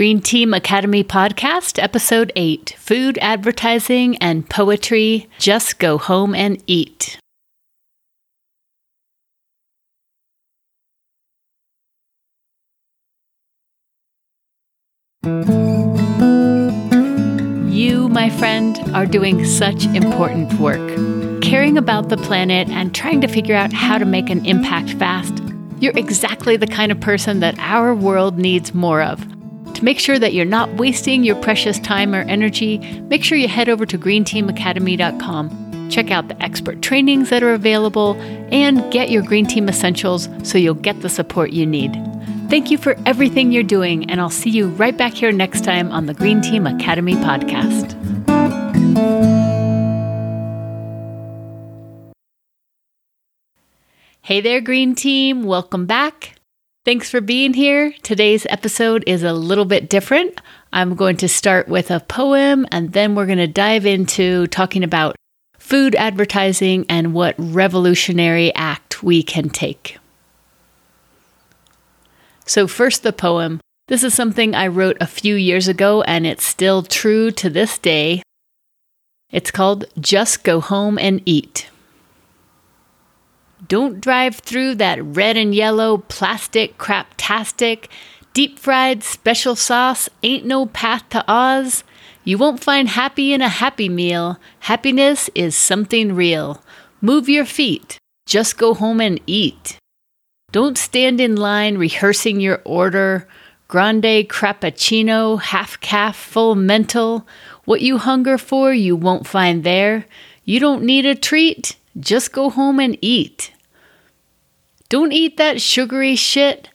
Green Team Academy Podcast, Episode 8 Food Advertising and Poetry Just Go Home and Eat. You, my friend, are doing such important work. Caring about the planet and trying to figure out how to make an impact fast. You're exactly the kind of person that our world needs more of. To make sure that you're not wasting your precious time or energy, make sure you head over to greenteamacademy.com. Check out the expert trainings that are available and get your Green Team essentials so you'll get the support you need. Thank you for everything you're doing, and I'll see you right back here next time on the Green Team Academy podcast. Hey there, Green Team. Welcome back. Thanks for being here. Today's episode is a little bit different. I'm going to start with a poem and then we're going to dive into talking about food advertising and what revolutionary act we can take. So, first, the poem. This is something I wrote a few years ago and it's still true to this day. It's called Just Go Home and Eat. Don't drive through that red and yellow plastic craptastic deep fried special sauce ain't no path to Oz. You won't find happy in a happy meal. Happiness is something real. Move your feet. Just go home and eat. Don't stand in line rehearsing your order. Grande crappuccino, half calf, full mental. What you hunger for, you won't find there. You don't need a treat. Just go home and eat. Don't eat that sugary shit,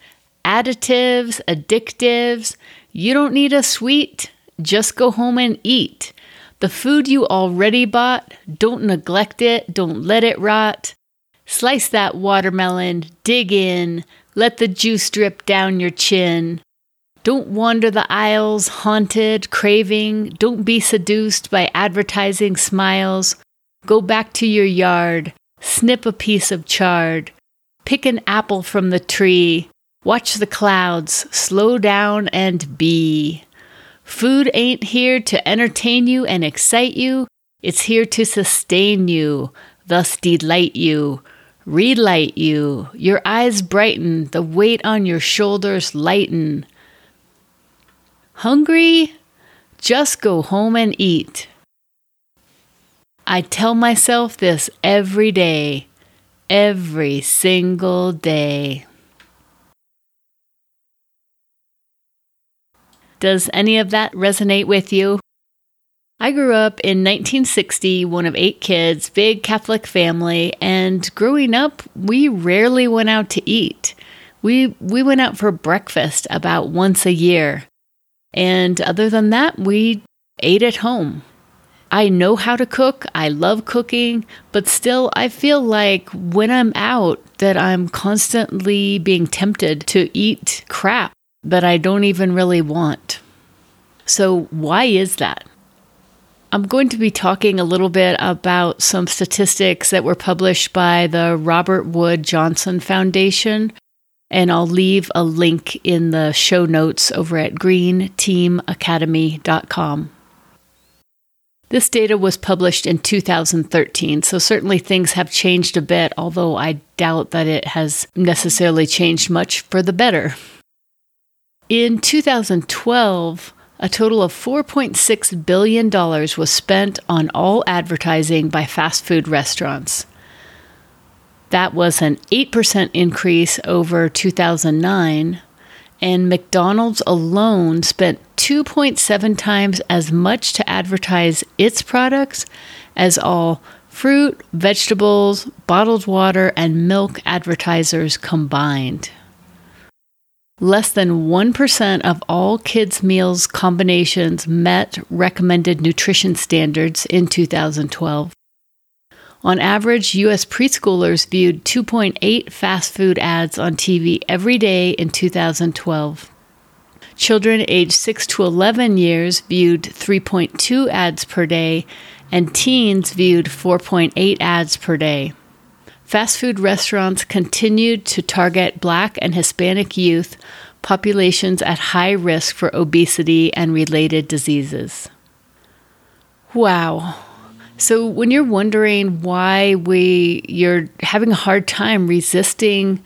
additives, addictives. You don't need a sweet. Just go home and eat. The food you already bought, don't neglect it, don't let it rot. Slice that watermelon, dig in, let the juice drip down your chin. Don't wander the aisles, haunted, craving. Don't be seduced by advertising smiles. Go back to your yard, snip a piece of chard. Pick an apple from the tree. Watch the clouds. Slow down and be. Food ain't here to entertain you and excite you. It's here to sustain you, thus delight you, relight you. Your eyes brighten, the weight on your shoulders lighten. Hungry? Just go home and eat. I tell myself this every day every single day. Does any of that resonate with you? I grew up in 1960, one of eight kids, big Catholic family, and growing up, we rarely went out to eat. We we went out for breakfast about once a year. And other than that, we ate at home. I know how to cook. I love cooking, but still I feel like when I'm out that I'm constantly being tempted to eat crap that I don't even really want. So why is that? I'm going to be talking a little bit about some statistics that were published by the Robert Wood Johnson Foundation, and I'll leave a link in the show notes over at greenteamacademy.com. This data was published in 2013, so certainly things have changed a bit, although I doubt that it has necessarily changed much for the better. In 2012, a total of $4.6 billion was spent on all advertising by fast food restaurants. That was an 8% increase over 2009, and McDonald's alone spent 2.7 times as much to advertise its products as all fruit, vegetables, bottled water, and milk advertisers combined. Less than 1% of all kids' meals combinations met recommended nutrition standards in 2012. On average, U.S. preschoolers viewed 2.8 fast food ads on TV every day in 2012. Children aged 6 to 11 years viewed 3.2 ads per day, and teens viewed 4.8 ads per day. Fast food restaurants continued to target black and Hispanic youth, populations at high risk for obesity and related diseases. Wow. So when you're wondering why we you're having a hard time resisting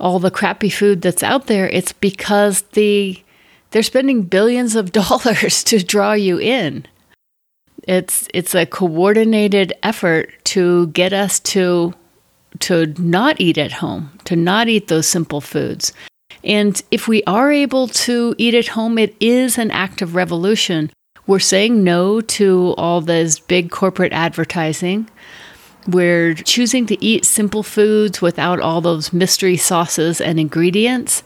all the crappy food that's out there, it's because the they're spending billions of dollars to draw you in. It's it's a coordinated effort to get us to to not eat at home, to not eat those simple foods. And if we are able to eat at home, it is an act of revolution. We're saying no to all this big corporate advertising. We're choosing to eat simple foods without all those mystery sauces and ingredients.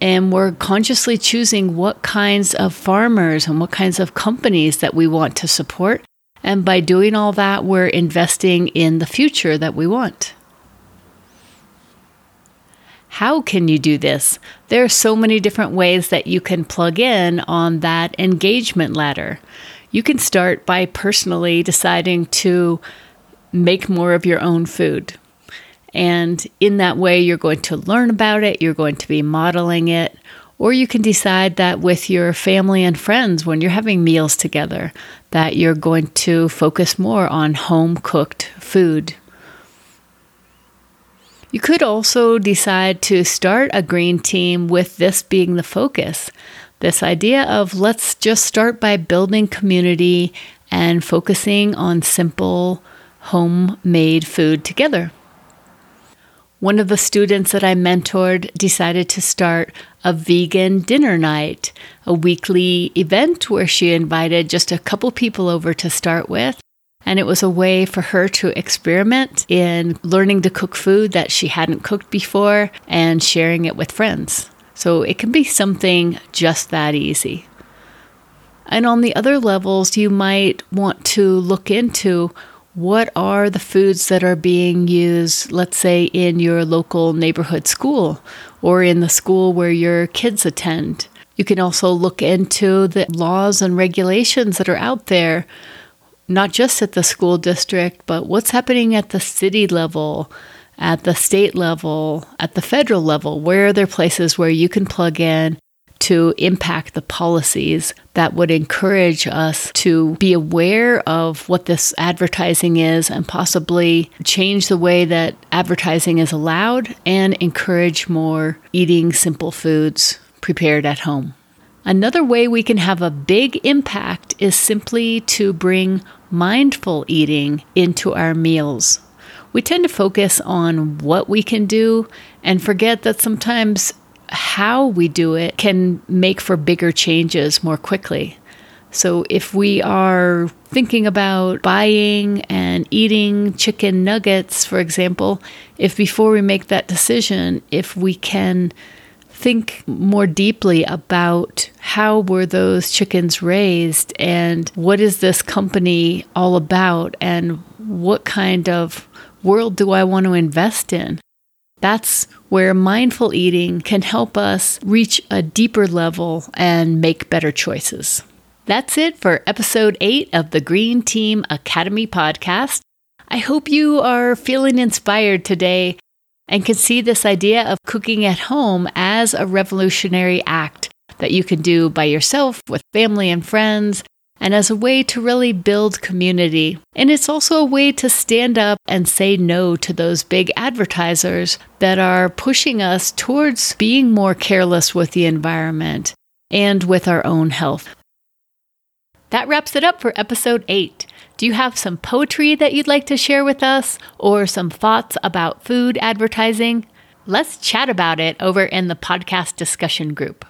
And we're consciously choosing what kinds of farmers and what kinds of companies that we want to support. And by doing all that, we're investing in the future that we want. How can you do this? There are so many different ways that you can plug in on that engagement ladder. You can start by personally deciding to make more of your own food. And in that way, you're going to learn about it, you're going to be modeling it. Or you can decide that with your family and friends, when you're having meals together, that you're going to focus more on home cooked food. You could also decide to start a green team with this being the focus. This idea of let's just start by building community and focusing on simple homemade food together. One of the students that I mentored decided to start a vegan dinner night, a weekly event where she invited just a couple people over to start with. And it was a way for her to experiment in learning to cook food that she hadn't cooked before and sharing it with friends. So it can be something just that easy. And on the other levels, you might want to look into what are the foods that are being used, let's say, in your local neighborhood school or in the school where your kids attend? You can also look into the laws and regulations that are out there, not just at the school district, but what's happening at the city level, at the state level, at the federal level. Where are there places where you can plug in to impact the policies that would encourage us to be aware of what this advertising is and possibly change the way that advertising is allowed and encourage more eating simple foods prepared at home. Another way we can have a big impact is simply to bring mindful eating into our meals. We tend to focus on what we can do and forget that sometimes how we do it can make for bigger changes more quickly. So, if we are thinking about buying and eating chicken nuggets, for example, if before we make that decision, if we can think more deeply about how were those chickens raised and what is this company all about and what kind of world do I want to invest in? That's where mindful eating can help us reach a deeper level and make better choices. That's it for episode 8 of the Green Team Academy podcast. I hope you are feeling inspired today and can see this idea of cooking at home as a revolutionary act that you can do by yourself, with family and friends, and as a way to really build community. And it's also a way to stand up and say no to those big advertisers that are pushing us towards being more careless with the environment and with our own health. That wraps it up for episode 8. Do you have some poetry that you'd like to share with us or some thoughts about food advertising? Let's chat about it over in the podcast discussion group.